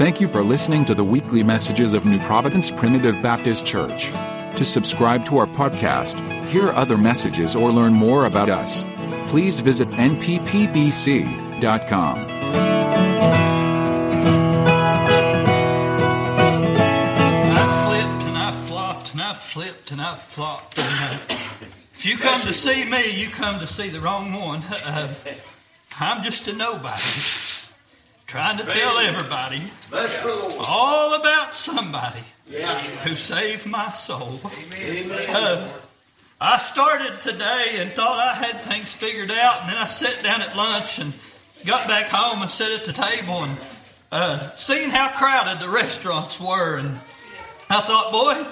Thank you for listening to the weekly messages of New Providence Primitive Baptist Church. To subscribe to our podcast, hear other messages, or learn more about us, please visit nppbc.com. Flipped and I've flopped and I've flipped and I've flopped. And, uh, if you come to see me, you come to see the wrong one. Uh, I'm just a nobody. Trying to tell everybody Bless the Lord. all about somebody Yeah. who saved my soul. Amen. Uh, I started today and thought I had things figured out, and then I sat down at lunch and got back home and sat at the table and uh, seen how crowded the restaurants were, and I thought, boy,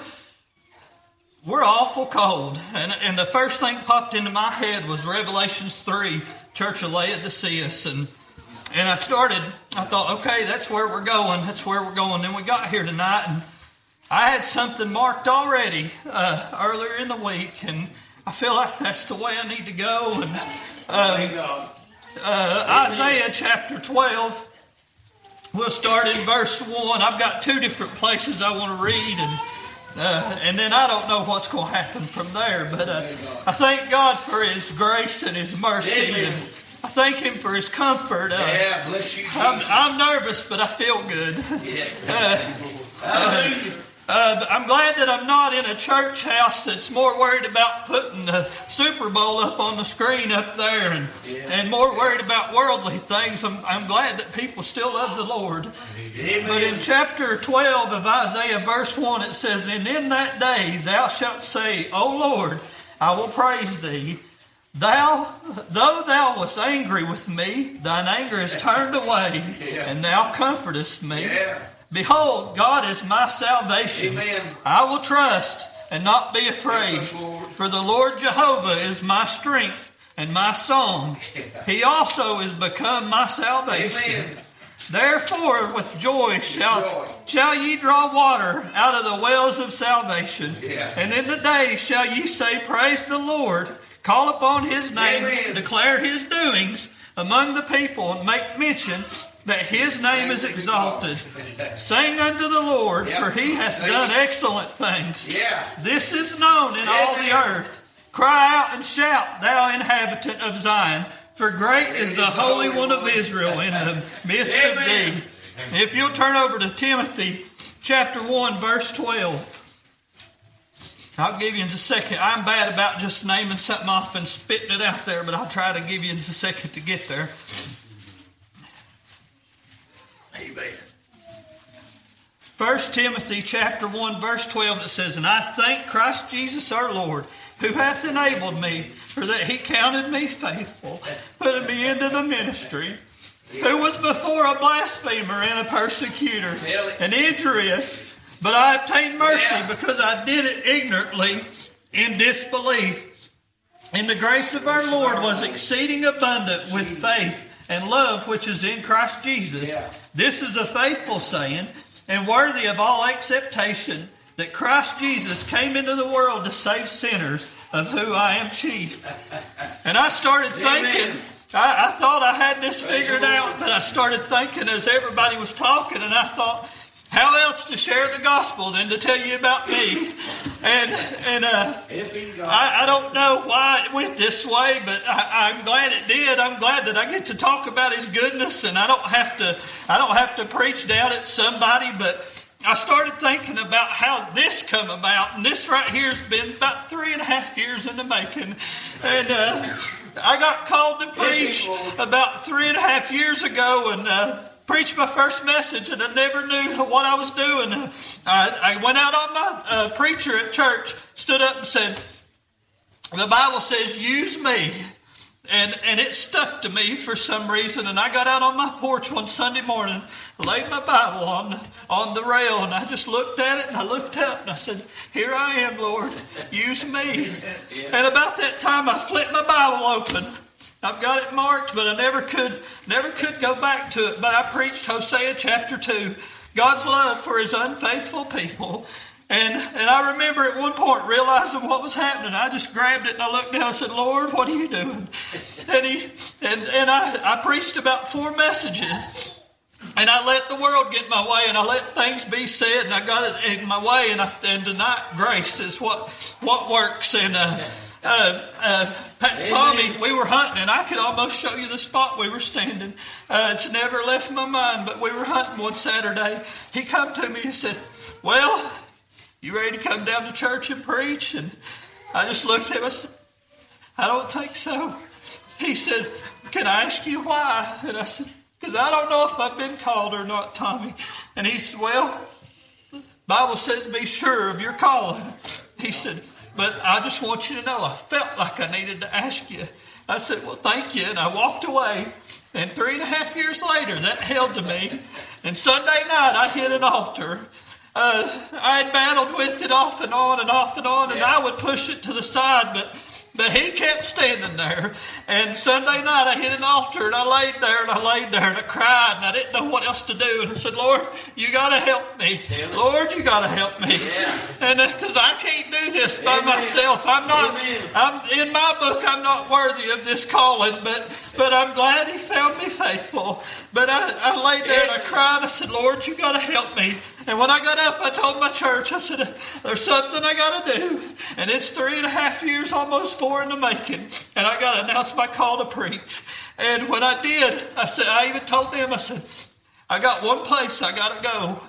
we're awful cold. And, and the first thing popped into my head was Revelations 3, Church of Laodiceus. And, and I started, I thought, okay, that's where we're going. That's where we're going. Then we got here tonight, and I had something marked already uh, earlier in the week, and I feel like that's the way I need to go. And God. uh, Isaiah chapter 12. We'll start in verse 1. I've got two different places I want to read, and, uh, and then I don't know what's going to happen from there. But uh, I thank God for His grace and His mercy, and I thank Him for His comfort. Uh, Yeah, bless you, I'm, I'm nervous, but I feel good. Yeah. Hallelujah. Uh, I'm glad that I'm not in a church house that's more worried about putting the Super Bowl up on the screen up there and, and more worried about worldly things. I'm, I'm glad that people still love the Lord. But in chapter 12 of Isaiah, verse 1, it says, And in that day thou shalt say, O Lord, I will praise thee. Thou, though thou wast angry with me, thine anger is turned away, and thou comfortest me. Yeah. Behold, God is my salvation. Amen. I will trust and not be afraid. For the Lord Jehovah is my strength and my song. He also is become my salvation. Amen. Therefore, with joy shall, shall ye draw water out of the wells of salvation. Yeah. And in the day shall ye say, Praise the Lord, call upon his name, Amen. declare his doings among the people, and make mention that his name is exalted. Sing unto the Lord, Yep. for he has done excellent things. Yeah. This is known in all the earth. Cry out and shout, thou inhabitant of Zion, for great is the Holy One of Israel in the midst of thee. If you'll turn over to Timothy chapter 1, verse 12. I'll give you in just a second. I'm bad about just naming something off and spitting it out there, but I'll try to give you in just a second to get there. Amen. 1 Timothy chapter 1 verse 12 it says, And I thank Christ Jesus our Lord, who hath enabled me, for that he counted me faithful, putting me into the ministry, who was before a blasphemer and a persecutor, and injurious, but I obtained mercy Yeah. because I did it ignorantly in disbelief. And the grace of our Lord was exceeding abundant with faith and love which is in Christ Jesus. Yeah. This is a faithful saying and worthy of all acceptation that Christ Jesus came into the world to save sinners, of who I am chief. And I started thinking, I, I thought I had this figured out, but I started thinking as everybody was talking, and I thought, how else to share the gospel than to tell you about me? And and uh, I, I don't know why it went this way, but I, I'm glad it did. I'm glad that I get to talk about His goodness, and I don't have to. I don't have to preach down at somebody. But I started thinking about how this come about, and this right here has been about three and a half years in the making. And uh, I got called to preach about three and a half years ago, and. Uh, preached my first message and I never knew what I was doing. I, I went out on my uh, preacher at church, stood up and said, the Bible says, use me. And, and it stuck to me for some reason. And I got out on my porch one Sunday morning, laid my Bible on on the rail, and I just looked at it and I looked up and I said, Here I am, Lord, use me. And about that time, I flipped my Bible open. I've got it marked, but I never could never could go back to it. But I preached Hosea chapter two, God's love for His unfaithful people. And and I remember at one point realizing what was happening. I just grabbed it and I looked down and said, Lord, what are you doing? And he and, and I, I preached about four messages and I let the world get my way, and I let things be said, and I got it in my way, and, I, and tonight grace is what what works. And uh, uh, uh, Pat, Tommy, we were hunting, and I could almost show you the spot we were standing. Uh, it's never left my mind, but we were hunting one Saturday. He come to me and said, "Well, you ready to come down to church and preach?" And I just looked at him. I said, "I don't think so." He said, "Can I ask you why?" And I said, "Because I don't know if I've been called or not, Tommy." And he said, "Well." Bible says be sure of your calling. He said, but I just want you to know I felt like I needed to ask you. I said, well, thank you. And I walked away. And three and a half years later, that held to me. And Sunday night, I hit an altar. Uh, I had battled with it off and on and off and on, and I would push it to the side, but but he kept standing there. And Sunday night I hit an altar and I laid there and I laid there and I cried and I didn't know what else to do. And I said, Lord, you got to help me. Lord, you got to help me. And because uh, I can't do this by myself. I'm not, I'm in my book, I'm not worthy of this calling, but, but I'm glad he found me faithful. But I, I laid there and I cried. I said, Lord, you got to help me. And when I got up, I told my church, I said, there's something I got to do. And it's three and a half years, almost four in the making. And I got to announce my call to preach. And when I did, I said, I even told them, I said, I got one place I got to go.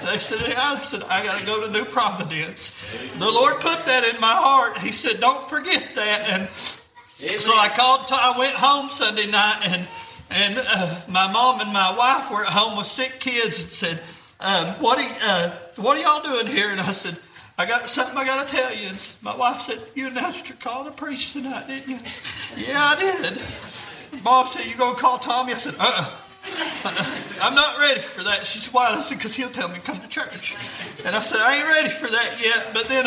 And they said. I said, I got to go to New Providence. The Lord put that in my heart. He said, don't forget that. And Amen. so I called, I went home Sunday night and and uh, my mom and my wife were at home with sick kids and said, um, what, are, uh, what are y'all doing here? And I said, I got something I got to tell you. And my wife said, You announced you're calling a preach tonight, didn't you? Yeah, I did. Mom said, You going to call Tommy? I said, Uh uh-uh. I'm not ready for that. She said, Why? I said, Because he'll tell me to come to church. And I said, I ain't ready for that yet. But then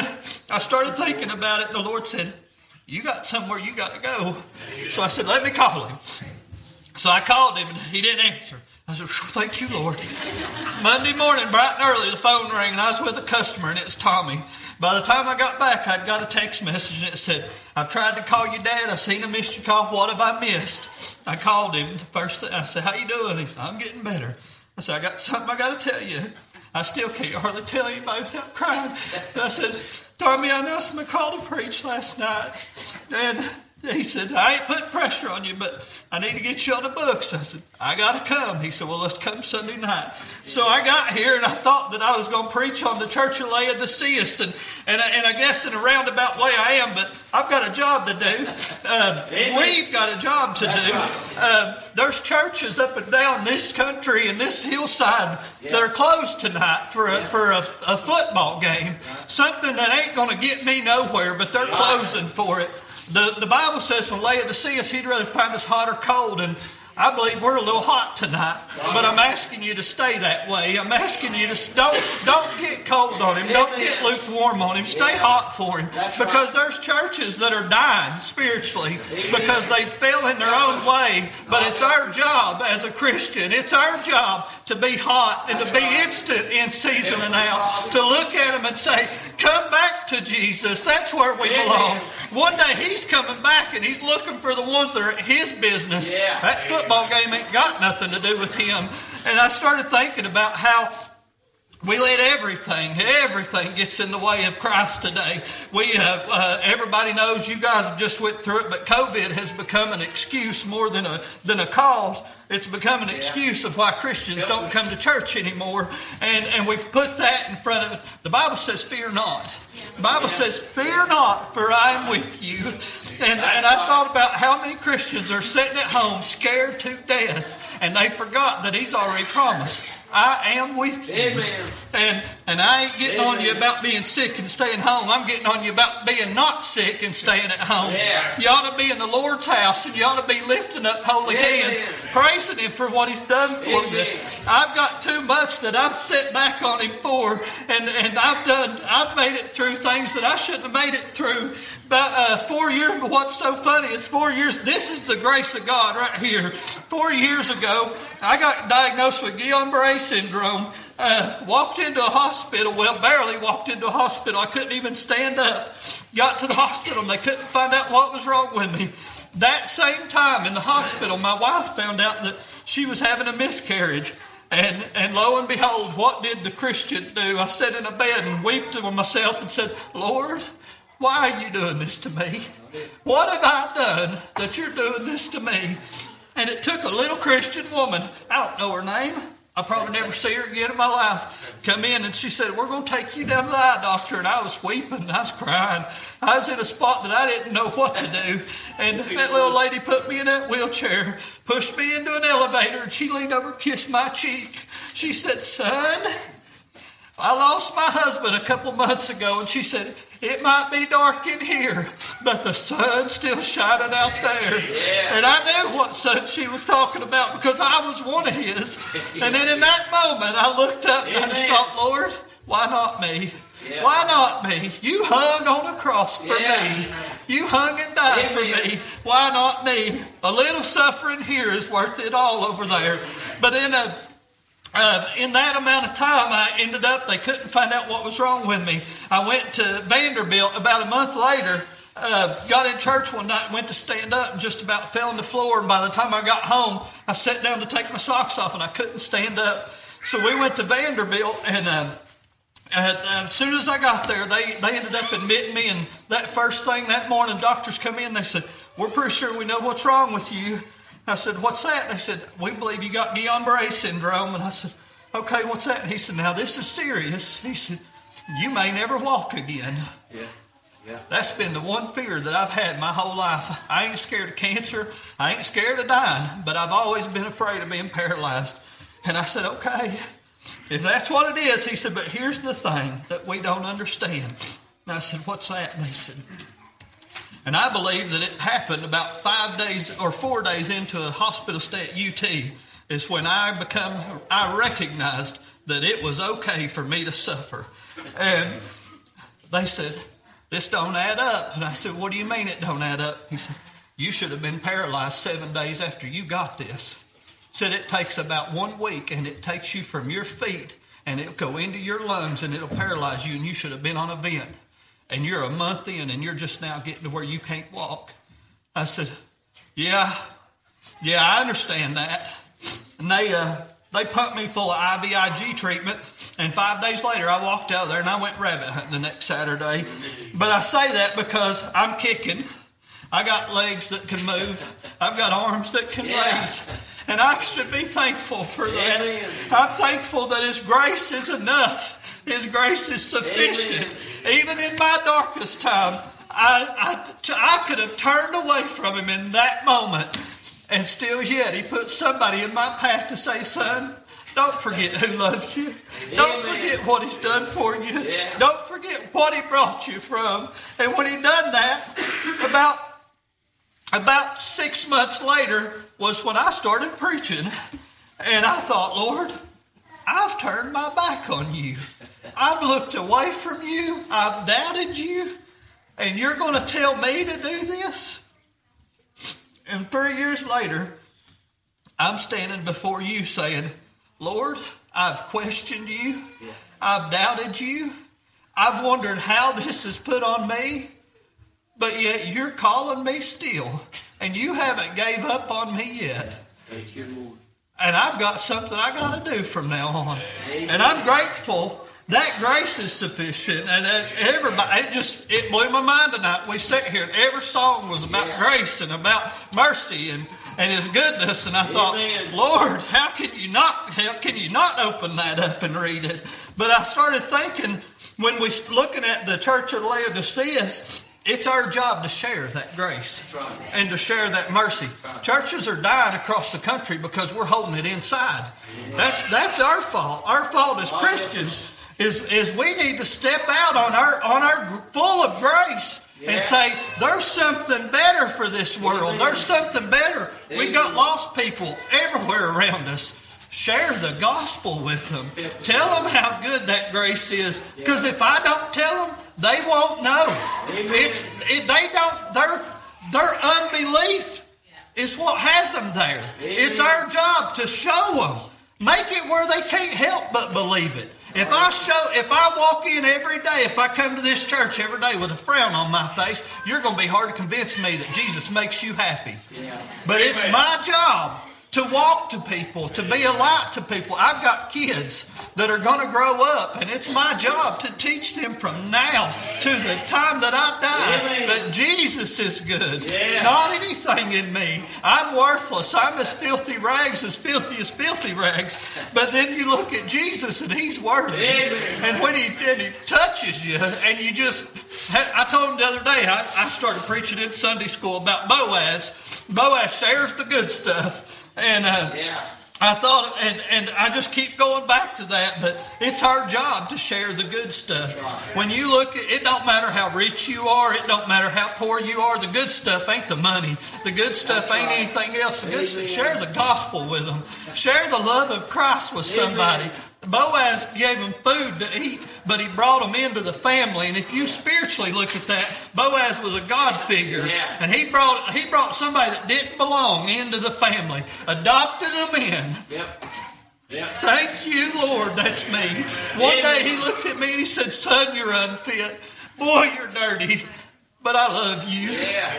I started thinking about it. And the Lord said, You got somewhere you got to go. So I said, Let me call him. So I called him and he didn't answer. I said, Thank you, Lord. Monday morning, bright and early, the phone rang, and I was with a customer, and it was Tommy. By the time I got back, I'd got a text message, and it said, I've tried to call you, Dad. I've seen a missed your call. What have I missed? I called him. The first thing I said, How you doing? He said, I'm getting better. I said, I got something I got to tell you. I still can't hardly tell anybody without crying. So I said, Tommy, I announced my call to preach last night. And he said, I ain't putting pressure on you, but I need to get you on the books. I said, I got to come. He said, Well, let's come Sunday night. So I got here and I thought that I was going to preach on the church of Laodiceus. And, and, and I guess in a roundabout way I am, but I've got a job to do. Uh, we've got a job to That's do. Right. Uh, there's churches up and down this country and this hillside yeah. that are closed tonight for a, yeah. for a, a, football game. Something that ain't going to get me nowhere, but they're closing for it. The, the Bible says from Laodiceus, he'd rather find us hot or cold. And I believe we're a little hot tonight, but I'm asking you to stay that way. I'm asking you to don't don't get cold on him, don't get lukewarm on him. Stay hot for him, because there's churches that are dying spiritually because they fell in their own way. But it's our job as a Christian, it's our job to be hot and to be instant in season and out. To look at him and say, "Come back to Jesus. That's where we belong." One day He's coming back and He's looking for the ones that are His business. That football game ain't got nothing to do with him. And I started thinking about how we let everything, everything gets in the way of Christ today. We, uh, uh, everybody knows you guys just went through it, but COVID has become an excuse more than a than a cause. It's become an excuse of why Christians don't come to church anymore, and and we've put that in front of it. The Bible says, "Fear not." The Bible says, Fear not, for I am with you. And, and I thought about how many Christians are sitting at home scared to death, and they forgot that He's already promised. I am with you. Amen. And and I ain't getting Amen. on you about being sick and staying home. I'm getting on you about being not sick and staying at home. Yeah. You ought to be in the Lord's house and you ought to be lifting up holy Amen. hands, praising Him for what He's done for Amen. you. I've got too much that I've set back on Him for, and, and I've done, I've made it through things that I shouldn't have made it through. About uh, four years, what's so funny is four years, this is the grace of God right here. Four years ago, I got diagnosed with Guillain-Barre syndrome. Uh, walked into a hospital, well, barely walked into a hospital. I couldn't even stand up. Got to the hospital and they couldn't find out what was wrong with me. That same time in the hospital, my wife found out that she was having a miscarriage. And, and lo and behold, what did the Christian do? I sat in a bed and wept to myself and said, Lord, why are you doing this to me? What have I done that you're doing this to me? And it took a little Christian woman, I don't know her name, I'll probably never see her again in my life, come in and she said, We're going to take you down to the eye doctor. And I was weeping and I was crying. I was in a spot that I didn't know what to do. And that little lady put me in that wheelchair, pushed me into an elevator, and she leaned over kissed my cheek. She said, Son, I lost my husband a couple months ago, and she said, It might be dark in here, but the sun's still shining out there. And I knew what sun she was talking about because I was one of his. And then in that moment, I looked up and I just thought, Lord, why not me? Why not me? You hung on a cross for Yeah. me. You hung and died for me. Why not me? A little suffering here is worth it all over there. But in a uh, in that amount of time, I ended up, they couldn't find out what was wrong with me. I went to Vanderbilt about a month later, uh, got in church one night, went to stand up, and just about fell on the floor. And by the time I got home, I sat down to take my socks off, and I couldn't stand up. So we went to Vanderbilt, and um, uh, as soon as I got there, they, they ended up admitting me. And that first thing that morning, doctors come in. They said, "We're pretty sure we know what's wrong with you." I said, "What's that?" They said, "We believe you got Guillain-Barré syndrome." And I said, "Okay, what's that?" And he said, "Now this is serious." He said, "You may never walk again." Yeah. Yeah. That's been the one fear that I've had my whole life. I ain't scared of cancer. I ain't scared of dying, but I've always been afraid of being paralyzed. And I said, okay, if that's what it is, he said, but here's the thing that we don't understand. And I said, what's that? And he said, and I believe that it happened about five days or four days into a hospital stay at UT is when I become I recognized that it was okay for me to suffer. And they said, This don't add up. And I said, What do you mean it don't add up? He said, You should have been paralyzed seven days after you got this. Said it takes about one week and it takes you from your feet and it'll go into your lungs and it'll paralyze you and you should have been on a vent. And you're a month in and you're just now getting to where you can't walk. I said, Yeah, yeah, I understand that. And they uh, they pumped me full of IVIG treatment, and five days later I walked out of there and I went rabbit hunting the next Saturday. But I say that because I'm kicking. I got legs that can move. I've got arms that can Yeah. raise. And I should be thankful for that. Amen. I'm thankful that His grace is enough. His grace is sufficient. Even in my darkest time, I, I, I could have turned away from Him in that moment. And still yet, He put somebody in my path to say, son, don't forget who loves you. Don't Amen. forget what He's done for you. Yeah. Don't forget what He brought you from. And when He done that, about about six months later was when I started preaching. And I thought, Lord, I've turned my back on you. I've looked away from you. I've doubted you. And you're going to tell me to do this? And three years later, I'm standing before you saying, Lord, I've questioned you. I've doubted you. I've wondered how this is put on me. But yet you're calling me still, and you haven't gave up on me yet. Thank you, Lord. And I've got something I got to do from now on. And I'm grateful that grace is sufficient. And everybody, it just, it blew my mind tonight. We sat here and every song was about Yeah. grace and about mercy and, and His goodness. And I thought, Amen. Lord, how can you not, how can you not open that up and read it? But I started thinking when we looking at the church of the Laodicea, it's our job to share that grace right. and to share that mercy. Churches are dying across the country because we're holding it inside. That's that's our fault. Our fault as Christians is is we need to step out on our on our full of grace Yeah. and say there's something better for this world. Amen. There's something better. We've got lost people everywhere around us. Share the gospel with them. Tell them how good that grace is. Because if I don't tell them, they won't know. It's it, they don't. Their their unbelief is what has them there. It's our job to show them. Make it where they can't help but believe it. If I show, if I walk in every day, if I come to this church every day with a frown on my face, you're going to be hard to convince me that Jesus makes you happy. Yeah. But it's my job to walk to people, to be a light to people. I've got kids that are going to grow up, and it's my job to teach them from now to the time that I die that Jesus is good, not anything in me. I'm worthless. I'm as filthy rags as filthy as filthy rags. But then you look at Jesus, and He's worthy. And when he, and he touches you, and you just, I told him the other day, I, I started preaching in Sunday school about Boaz. Boaz shares the good stuff. And uh, Yeah. I thought, and, and I just keep going back to that, but it's our job to share the good stuff. When you look at it, don't matter how rich you are, it don't matter how poor you are, the good stuff ain't the money. The good stuff ain't anything else. The good stuff, share the gospel with them. Share the love of Christ with somebody. Boaz gave him food to eat, but he brought them into the family. And if you spiritually look at that, Boaz was a God figure, Yeah. and he brought he brought somebody that didn't belong into the family, adopted them in. Yep. Yep. Thank you, Lord. That's me. One day he looked at me and he said, Son, you're unfit. Boy, you're dirty. But I love you. Yeah.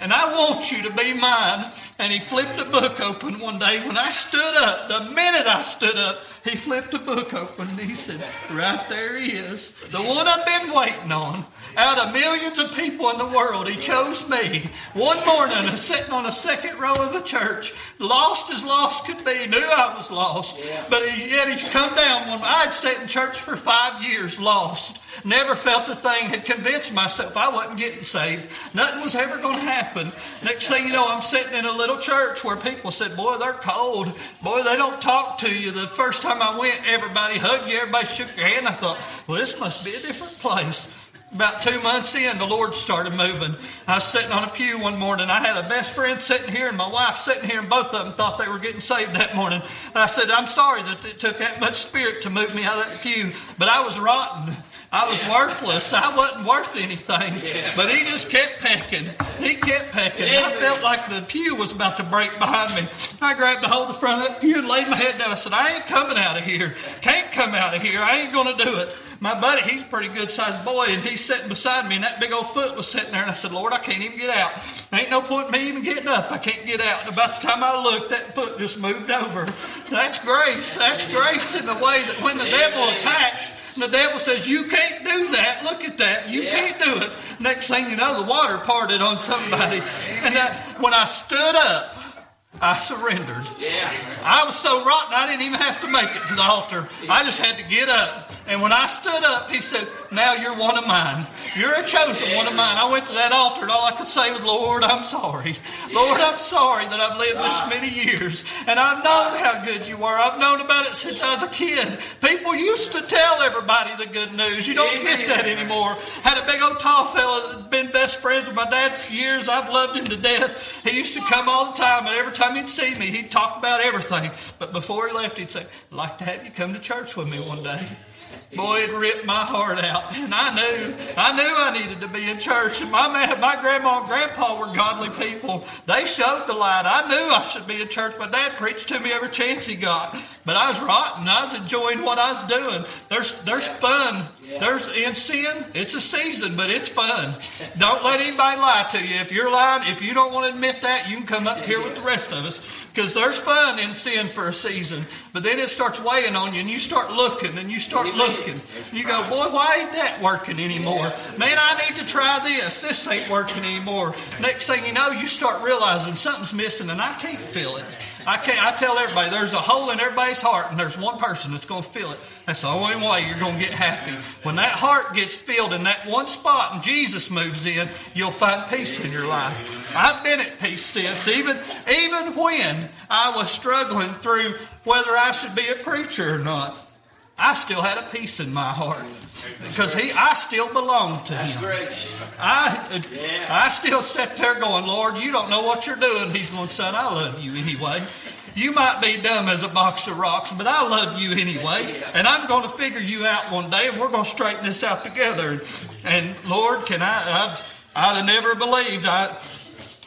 And I want you to be mine. And he flipped a book open one day. When I stood up, the minute I stood up, he flipped a book open and he said, Right there he is. The one I've been waiting on. Out of millions of people in the world, he chose me. One morning, sitting on the second row of the church, lost as lost could be, knew I was lost. But he, yet he come down when I'd sat in church for five years, lost. Never felt a thing, had convinced myself I wasn't getting saved. Nothing was ever going to happen. Next thing you know, I'm sitting in a little church where people said, Boy, they're cold. Boy, they don't talk to you. The first time I went, everybody hugged you, everybody shook your hand. I thought, Well, this must be a different place. About two months in, the Lord started moving. I was sitting on a pew one morning. I had a best friend sitting here and my wife sitting here, and both of them thought they were getting saved that morning. I said, I'm sorry that it took that much spirit to move me out of that pew, but I was rotten. I was worthless. I wasn't worth anything. But he just kept pecking. He kept pecking. I felt like the pew was about to break behind me. I grabbed a hold of the front of that pew and laid my head down. I said, I ain't coming out of here. Can't come out of here. I ain't going to do it. My buddy, he's a pretty good sized boy, and he's sitting beside me, and that big old foot was sitting there. And I said, Lord, I can't even get out. Ain't no point in me even getting up. I can't get out. And about the time I looked, that foot just moved over. That's grace. That's grace in the way that when the devil attacks, and the devil says, You can't do that. Look at that. You Yeah. can't do it. Next thing you know, the water parted on somebody. And that, when I stood up, I surrendered. Yeah. I was so rotten, I didn't even have to make it to the altar. I just had to get up. And when I stood up, he said, Now you're one of mine. You're a chosen one of mine. I went to that altar, and all I could say was, Lord, I'm sorry. Lord, I'm sorry that I've lived this many years. And I've known how good you were. I've known about it since I was a kid. People used to tell everybody the good news. You don't get that anymore. Had a big old tall fella that been best friends with my dad for years. I've loved him to death. He used to come all the time, and every time he'd see me, he'd talk about everything. But before he left, he'd say, I'd like to have you come to church with me one day. Boy, it ripped my heart out. And I knew, I knew I needed to be in church. And my man, my grandma and grandpa were godly people. They showed the light. I knew I should be in church. My dad preached to me every chance he got. But I was rotten. I was enjoying what I was doing. There's, there's fun. There's in sin. It's a season, but it's fun. Don't let anybody lie to you. If you're lying, if you don't want to admit that, you can come up here with the rest of us. Because there's fun in sin for a season. But then it starts weighing on you, and you start looking, and you start looking. You go, boy, why ain't that working anymore? Man, I need to try this. This ain't working anymore. Next thing you know, you start realizing something's missing, and I can't feel it. I can't. I tell everybody there's a hole in everybody's heart, and there's one person that's going to feel it. That's the only way you're going to get happy. When that heart gets filled in that one spot, and Jesus moves in, you'll find peace in your life. I've been at peace since, even even when I was struggling through whether I should be a preacher or not. I still had a peace in my heart because he, I still belonged to him. I, I still sat there going, Lord, you don't know what you're doing. He's going, son, I love you anyway. You might be dumb as a box of rocks, but I love you anyway. And I'm going to figure you out one day, and we're going to straighten this out together. And Lord, can I? I'd, I'd have never believed. I,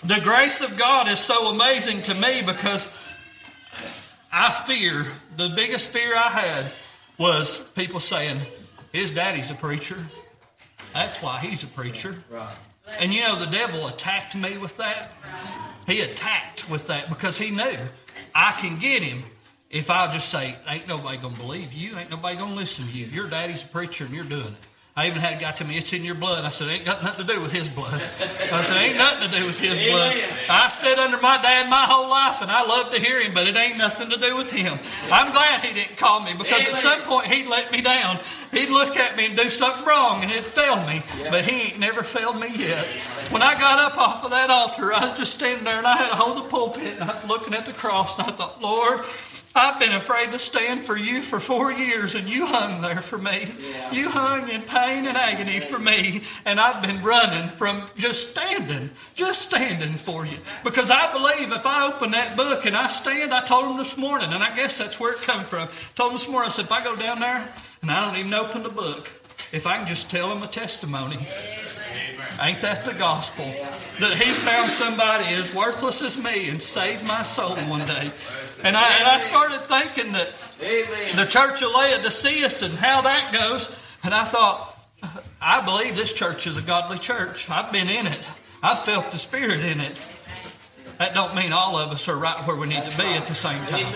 the grace of God is so amazing to me because I fear, the biggest fear I had was people saying, his daddy's a preacher. That's why he's a preacher. Right. And you know, the devil attacked me with that. He attacked with that because he knew I can get him if I'll just say, ain't nobody going to believe you, ain't nobody going to listen to you. Your daddy's a preacher and you're doing it. I even had a guy tell me, it's in your blood. I said, ain't got nothing to do with his blood. I said, ain't nothing to do with his blood. I've sat under my dad my whole life and I love to hear him, but it ain't nothing to do with him. I'm glad he didn't call me because at some point he'd let me down. He'd look at me and do something wrong and it'd fail me, but he ain't never failed me yet. When I got up off of that altar, I was just standing there and I had to hold the pulpit and I was looking at the cross and I thought, Lord, I've been afraid to stand for you for four years, and you hung there for me. Yeah. You hung in pain and agony for me, and I've been running from just standing, just standing for you. Because I believe if I open that book and I stand, I told him this morning, and I guess that's where it comes from. I told him this morning, I said, if I go down there and I don't even open the book, if I can just tell him a testimony, Ain't that the gospel? That he found somebody as worthless as me and saved my soul one day. And I, and I started thinking that the church of Laodicea and how that goes. And I thought, I believe this church is a godly church. I've been in it. I've felt the Spirit in it. That don't mean all of us are right where we need to be at the same time.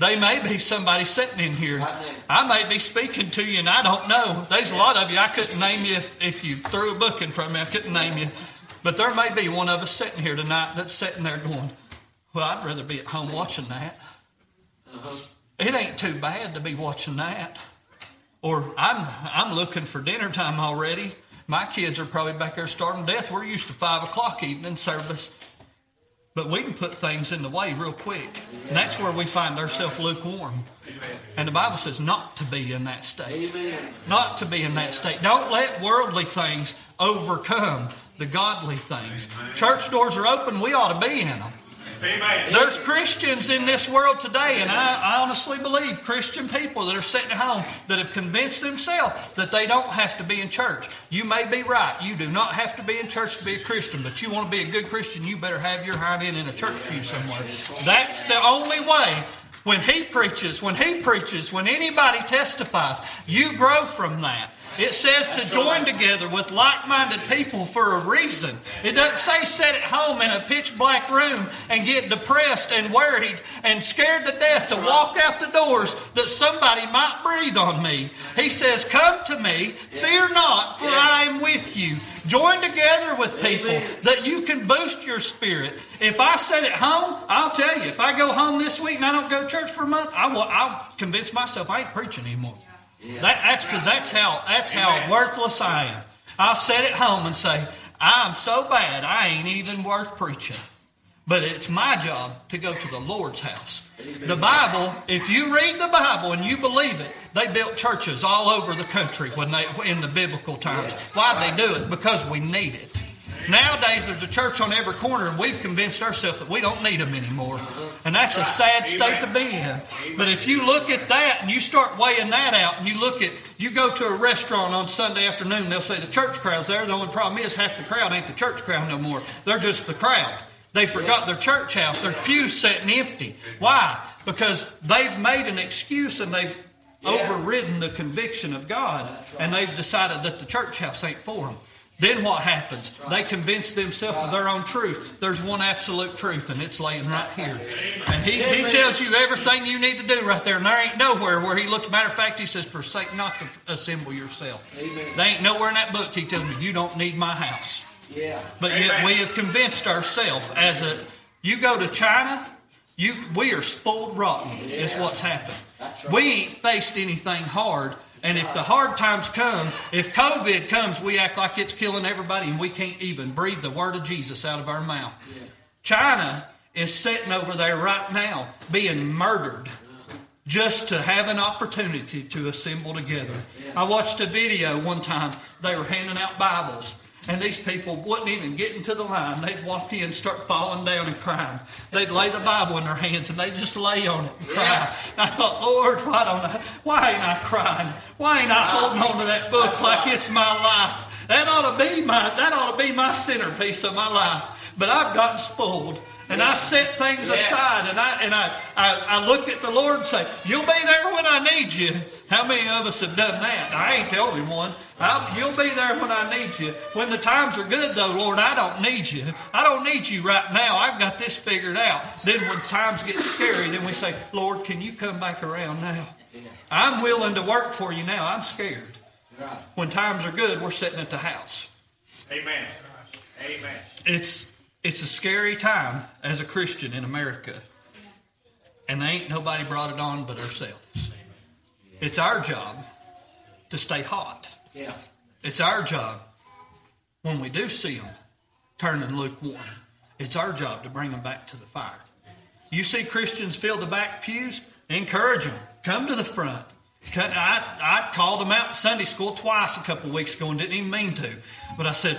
They may be somebody sitting in here. I may be speaking to you and I don't know. There's a lot of you I couldn't name you if, if you threw a book in front of me. I couldn't name you. But there may be one of us sitting here tonight that's sitting there going, well, I'd rather be at home watching that. Uh-huh. It ain't too bad to be watching that. Or I'm I'm looking for dinner time already. My kids are probably back there starving to death. We're used to five o'clock evening service. But we can put things in the way real quick. And that's where we find ourselves lukewarm. And the Bible says not to be in that state. Not to be in that state. Don't let worldly things overcome the godly things. Church doors are open, we ought to be in them. Amen. There's Christians in this world today, and I, I, honestly believe Christian people that are sitting at home that have convinced themselves that they don't have to be in church. You may be right. You do not have to be in church to be a Christian, but you want to be a good Christian, you better have your hind end in a church pew somewhere. That's the only way when he preaches, when he preaches, when anybody testifies, you grow from that. It says to join together with like minded people for a reason. It doesn't say sit at home in a pitch black room and get depressed and worried and scared to death to walk out the doors that somebody might breathe on me. He says, Come to me, fear not, for I am with you. Join together with people that you can boost your spirit. If I sit at home, I'll tell you, if I go home this week and I don't go to church for a month, I will, I'll convince myself I ain't preaching anymore. That, that's because that's how that's how worthless I am. I'll sit at home and say, I'm so bad I ain't even worth preaching. But it's my job to go to the Lord's house. The Bible, if you read the Bible and you believe it, they built churches all over the country when they in the biblical times. Why they do it? Because we need it. Nowadays, there's a church on every corner, and we've convinced ourselves that we don't need them anymore. And that's a sad state to be in. But if you look at that and you start weighing that out, and you look at, you go to a restaurant on Sunday afternoon, they'll say the church crowd's there. The only problem is half the crowd ain't the church crowd no more. They're just the crowd. They forgot their church house, their pews sitting empty. Why? Because they've made an excuse and they've overridden the conviction of God, and they've decided that the church house ain't for them. Then what happens? They convince themselves of their own truth. There's one absolute truth, and it's laying right here. And he, he tells you everything you need to do right there. And there ain't nowhere where he looks. Matter of fact, he says, "Forsake not to assemble yourself." Amen. They ain't nowhere in that book. He tells me, "You don't need my house." Yeah. But Amen. yet we have convinced ourselves as a. You go to China, you we are spoiled rotten. Yeah. Is what's happened. Right. We ain't faced anything hard and if the hard times come, if COVID comes, we act like it's killing everybody and we can't even breathe the word of Jesus out of our mouth. China is sitting over there right now being murdered just to have an opportunity to assemble together. I watched a video one time, they were handing out Bibles. And these people wouldn't even get into the line. They'd walk in, start falling down and crying. They'd lay the Bible in their hands and they'd just lay on it and cry. Yeah. I thought, Lord, why don't I, why ain't I crying? Why ain't I holding on to that book like it's my life? That ought to be my that ought to be my centerpiece of my life. But I've gotten spoiled. And I set things Yeah. aside and I and I, I, I look at the Lord and say, You'll be there when I need you. How many of us have done that? I ain't the only one. I you'll be there when I need you. When the times are good, though, Lord, I don't need you. I don't need you right now. I've got this figured out. Then when times get scary, then we say, Lord, can you come back around now? I'm willing to work for you now. I'm scared. When times are good, we're sitting at the house. Amen. Amen. It's it's a scary time as a Christian in America. And ain't nobody brought it on but ourselves. It's our job to stay hot. Yeah. It's our job when we do see them turning lukewarm. It's our job to bring them back to the fire. You see Christians fill the back pews, encourage them. Come to the front. I, I called them out Sunday school twice a couple weeks ago and didn't even mean to. But I said,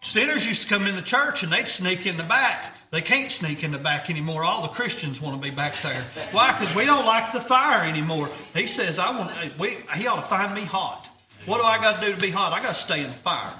sinners used to come in the church and they'd sneak in the back. They can't sneak in the back anymore. All the Christians want to be back there. Why? Because we don't like the fire anymore. He says, I want. We, he ought to find me hot. What do I got to do to be hot? I got to stay in the fire.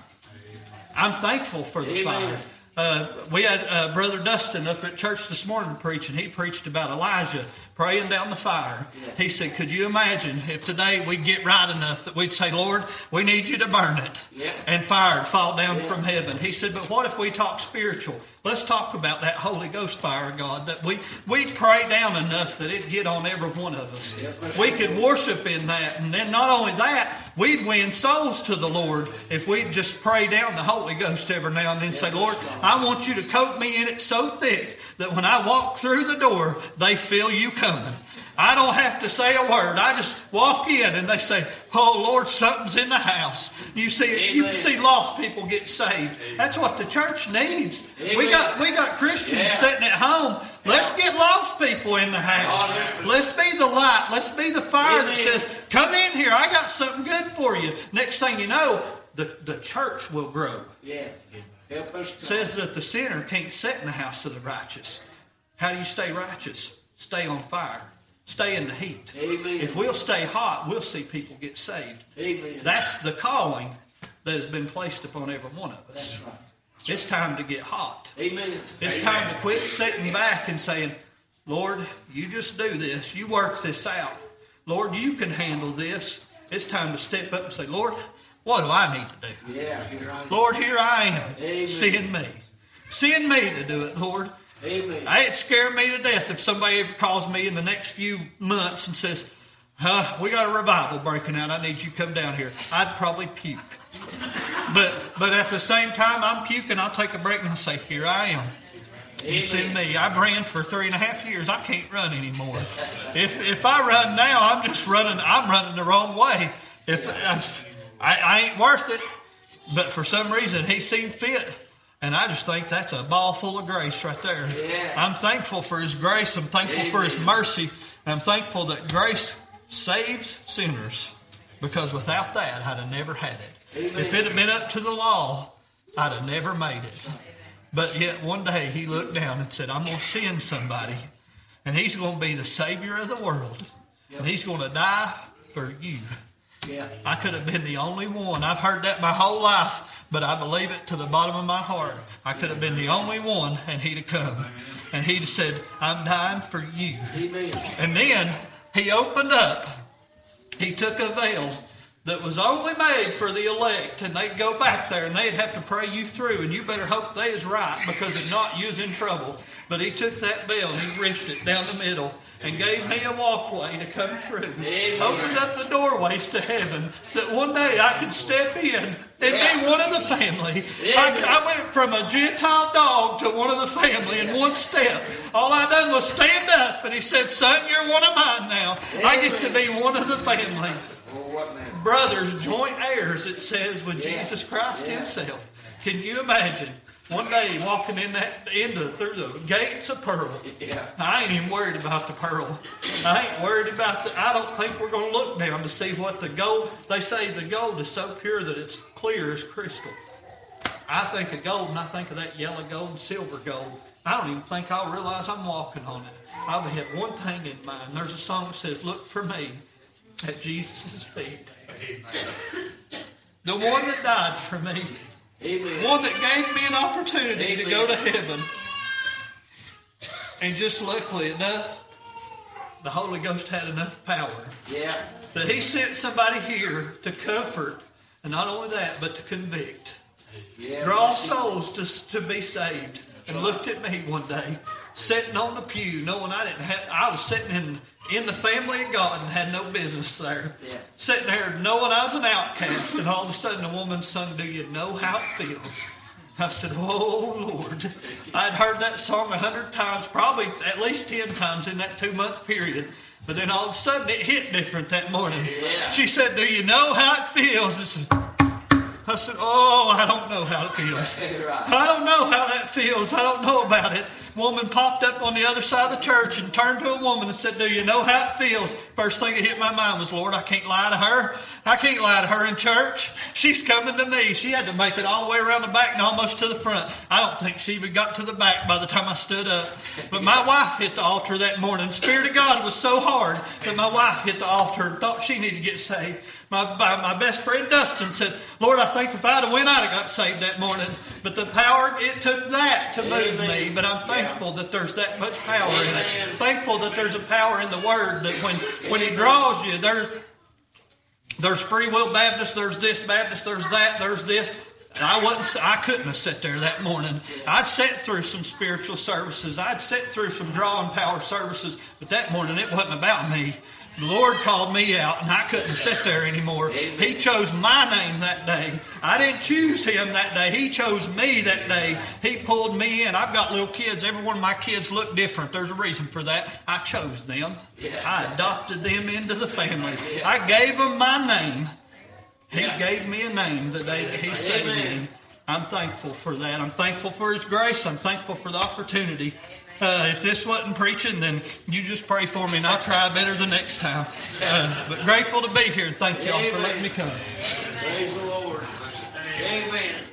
I'm thankful for the Amen. fire. Uh, we had uh, Brother Dustin up at church this morning preaching. He preached about Elijah praying down the fire. He said, Could you imagine if today we'd get right enough that we'd say, Lord, we need you to burn it, Yeah. and fire would fall down from heaven? He said, But what if we talk spiritual? Let's talk about that Holy Ghost fire, God, that we, we'd pray down enough that it'd get on every one of us. We could worship in that. And then not only that, we'd win souls to the Lord if we'd just pray down the Holy Ghost every now and then. Say, Lord, I want you to coat me in it so thick that when I walk through the door, they feel you coming. I don't have to say a word. I just walk in and they say, Oh Lord, something's in the house. You see you see lost people get saved. That's what the church needs. We got we got Christians Yeah. sitting at home. Let's get lost people in the house. Let's be the light. Let's be the fire that says, Come in here, I got something good for you. Next thing you know, the, the church will grow. Yeah. Help us. Says that the sinner can't sit in the house of the righteous. How do you stay righteous? Stay on fire. Stay in the heat. Amen. If we'll stay hot, we'll see people get saved. Amen. That's the calling that has been placed upon every one of us. That's right. It's time to get hot. Amen. It's time to quit sitting back and saying, Lord, you just do this. You work this out. Lord, you can handle this. It's time to step up and say, Lord, what do I need to do? Yeah. Here I am. Lord, here I am. Amen. Send me. Send me to do it, Lord. Amen. It'd scare me to death if somebody ever calls me in the next few months and says, huh, we got a revival breaking out. I need you to come down here. I'd probably puke. But but at the same time I'm puking, I'll take a break and I'll say, Here I am. You send me. I've ran for three and a half years. I can't run anymore. If if I run now, I'm just running. I'm running the wrong way. If I, I ain't worth it, but for some reason he seemed fit, and I just think that's a ball full of grace right there. Yeah. I'm thankful for His grace. I'm thankful for His mercy. I'm thankful that grace saves sinners, because without that, I'd have never had it. Amen. If it had been up to the law, I'd have never made it. But yet one day he looked down and said, I'm going to send somebody, and he's going to be the Savior of the world, and he's going to die for you. Yeah. I could have been the only one. I've heard that my whole life, but I believe it to the bottom of my heart. I could have been the only one, and he'd have come. And he'd have said, I'm dying for you. Amen. And then he opened up. He took a veil that was only made for the elect, and they'd go back there and they'd have to pray you through, and you better hope they is right because if not, you was in trouble. But he took that veil and he ripped it down the middle and gave me a walkway to come through. Amen. Opened up the doorways to heaven that one day I could step in and be one of the family. I, I went from a Gentile dog to one of the family in one step. All I done was stand up, and he said, "Son, you're one of mine now. I get to be one of the family." Brothers, joint heirs, it says, with Yeah. Jesus Christ Yeah. Himself. Can you imagine one day walking in that into through the gates of pearl? Yeah. I ain't even worried about the pearl. I ain't worried about the. I don't think we're going to look down to see what the gold. They say the gold is so pure that it's clear as crystal. I think of gold and I think of that yellow gold and silver gold. I don't even think I'll realize I'm walking on it. I'll have one thing in mind. There's a song that says, Look for me at Jesus' feet. The one that died for me. Amen. One that gave me an opportunity to go to heaven. And just luckily enough, the Holy Ghost had enough power Yeah. that He sent somebody here to comfort, and not only that, but to convict, Yeah. draw souls to, to be saved. And looked at me one day, sitting on the pew, knowing I didn't have, I was sitting in in the family of God and had no business there. Yeah. Sitting there knowing I was an outcast, and all of a sudden a woman sung, Do you know how it feels? I said, Oh Lord. I'd heard that song a hundred times, probably at least ten times in that two month period. But then all of a sudden it hit different that morning. Yeah. She said, Do you know how it feels? I said, I said, Oh, I don't know how it feels. Right. I don't know how that feels. I don't know about it. Woman popped up on the other side of the church and turned to a woman and said, Do you know how it feels? First thing that hit my mind was, Lord, I can't lie to her. I can't lie to her in church. She's coming to me. She had to make it all the way around the back and almost to the front. I don't think she even got to the back by the time I stood up. But my wife hit the altar that morning. Spirit of God was so hard that my wife hit the altar and thought she needed to get saved. My, my, best friend Dustin said, Lord, I think if I'd have went, I'd have got saved that morning. But the power, it took that to move me. But I'm thankful that there's that much power in it. Thankful that there's a power in the Word that when, when He draws you, there's, there's Free Will Baptist, there's this Baptist, there's that, there's this. I wasn't. I couldn't have sat there that morning. I'd sat through some spiritual services. I'd sat through some drawing power services, but that morning it wasn't about me. The Lord called me out, and I couldn't sit there anymore. He chose my name that day. I didn't choose him that day. He chose me that day. He pulled me in. I've got little kids. Every one of my kids look different. There's a reason for that. I chose them. I adopted them into the family. I gave them my name. He gave me a name the day that He saved me. I'm thankful for that. I'm thankful for His grace. I'm thankful for the opportunity. Uh, if this wasn't preaching, then you just pray for me and I'll try better the next time. Uh, but grateful to be here and thank y'all for letting me come. Praise the Lord. Amen.